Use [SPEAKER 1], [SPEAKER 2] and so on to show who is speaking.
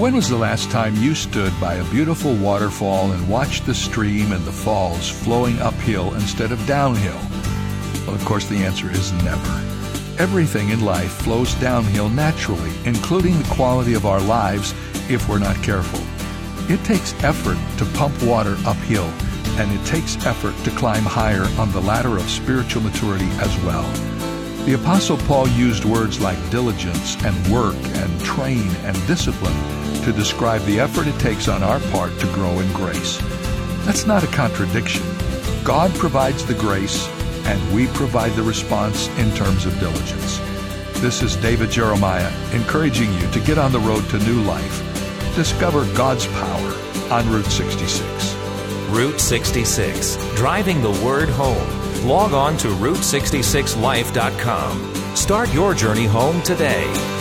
[SPEAKER 1] When was the last time you stood by a beautiful waterfall and watched the stream and the falls flowing uphill instead of downhill? Well, of course, the answer is never. Everything in life flows downhill naturally, including the quality of our lives if we're not careful. It takes effort to pump water uphill, and it takes effort to climb higher on the ladder of spiritual maturity as well. The Apostle Paul used words like diligence and work and train and discipline to describe the effort it takes on our part to grow in grace. That's not a contradiction. God provides the grace, and we provide the response in terms of diligence. This is David Jeremiah encouraging you to get on the road to new life. Discover God's power on Route 66.
[SPEAKER 2] Route 66, driving the word home log on to Route66Life.com. Start your journey home today.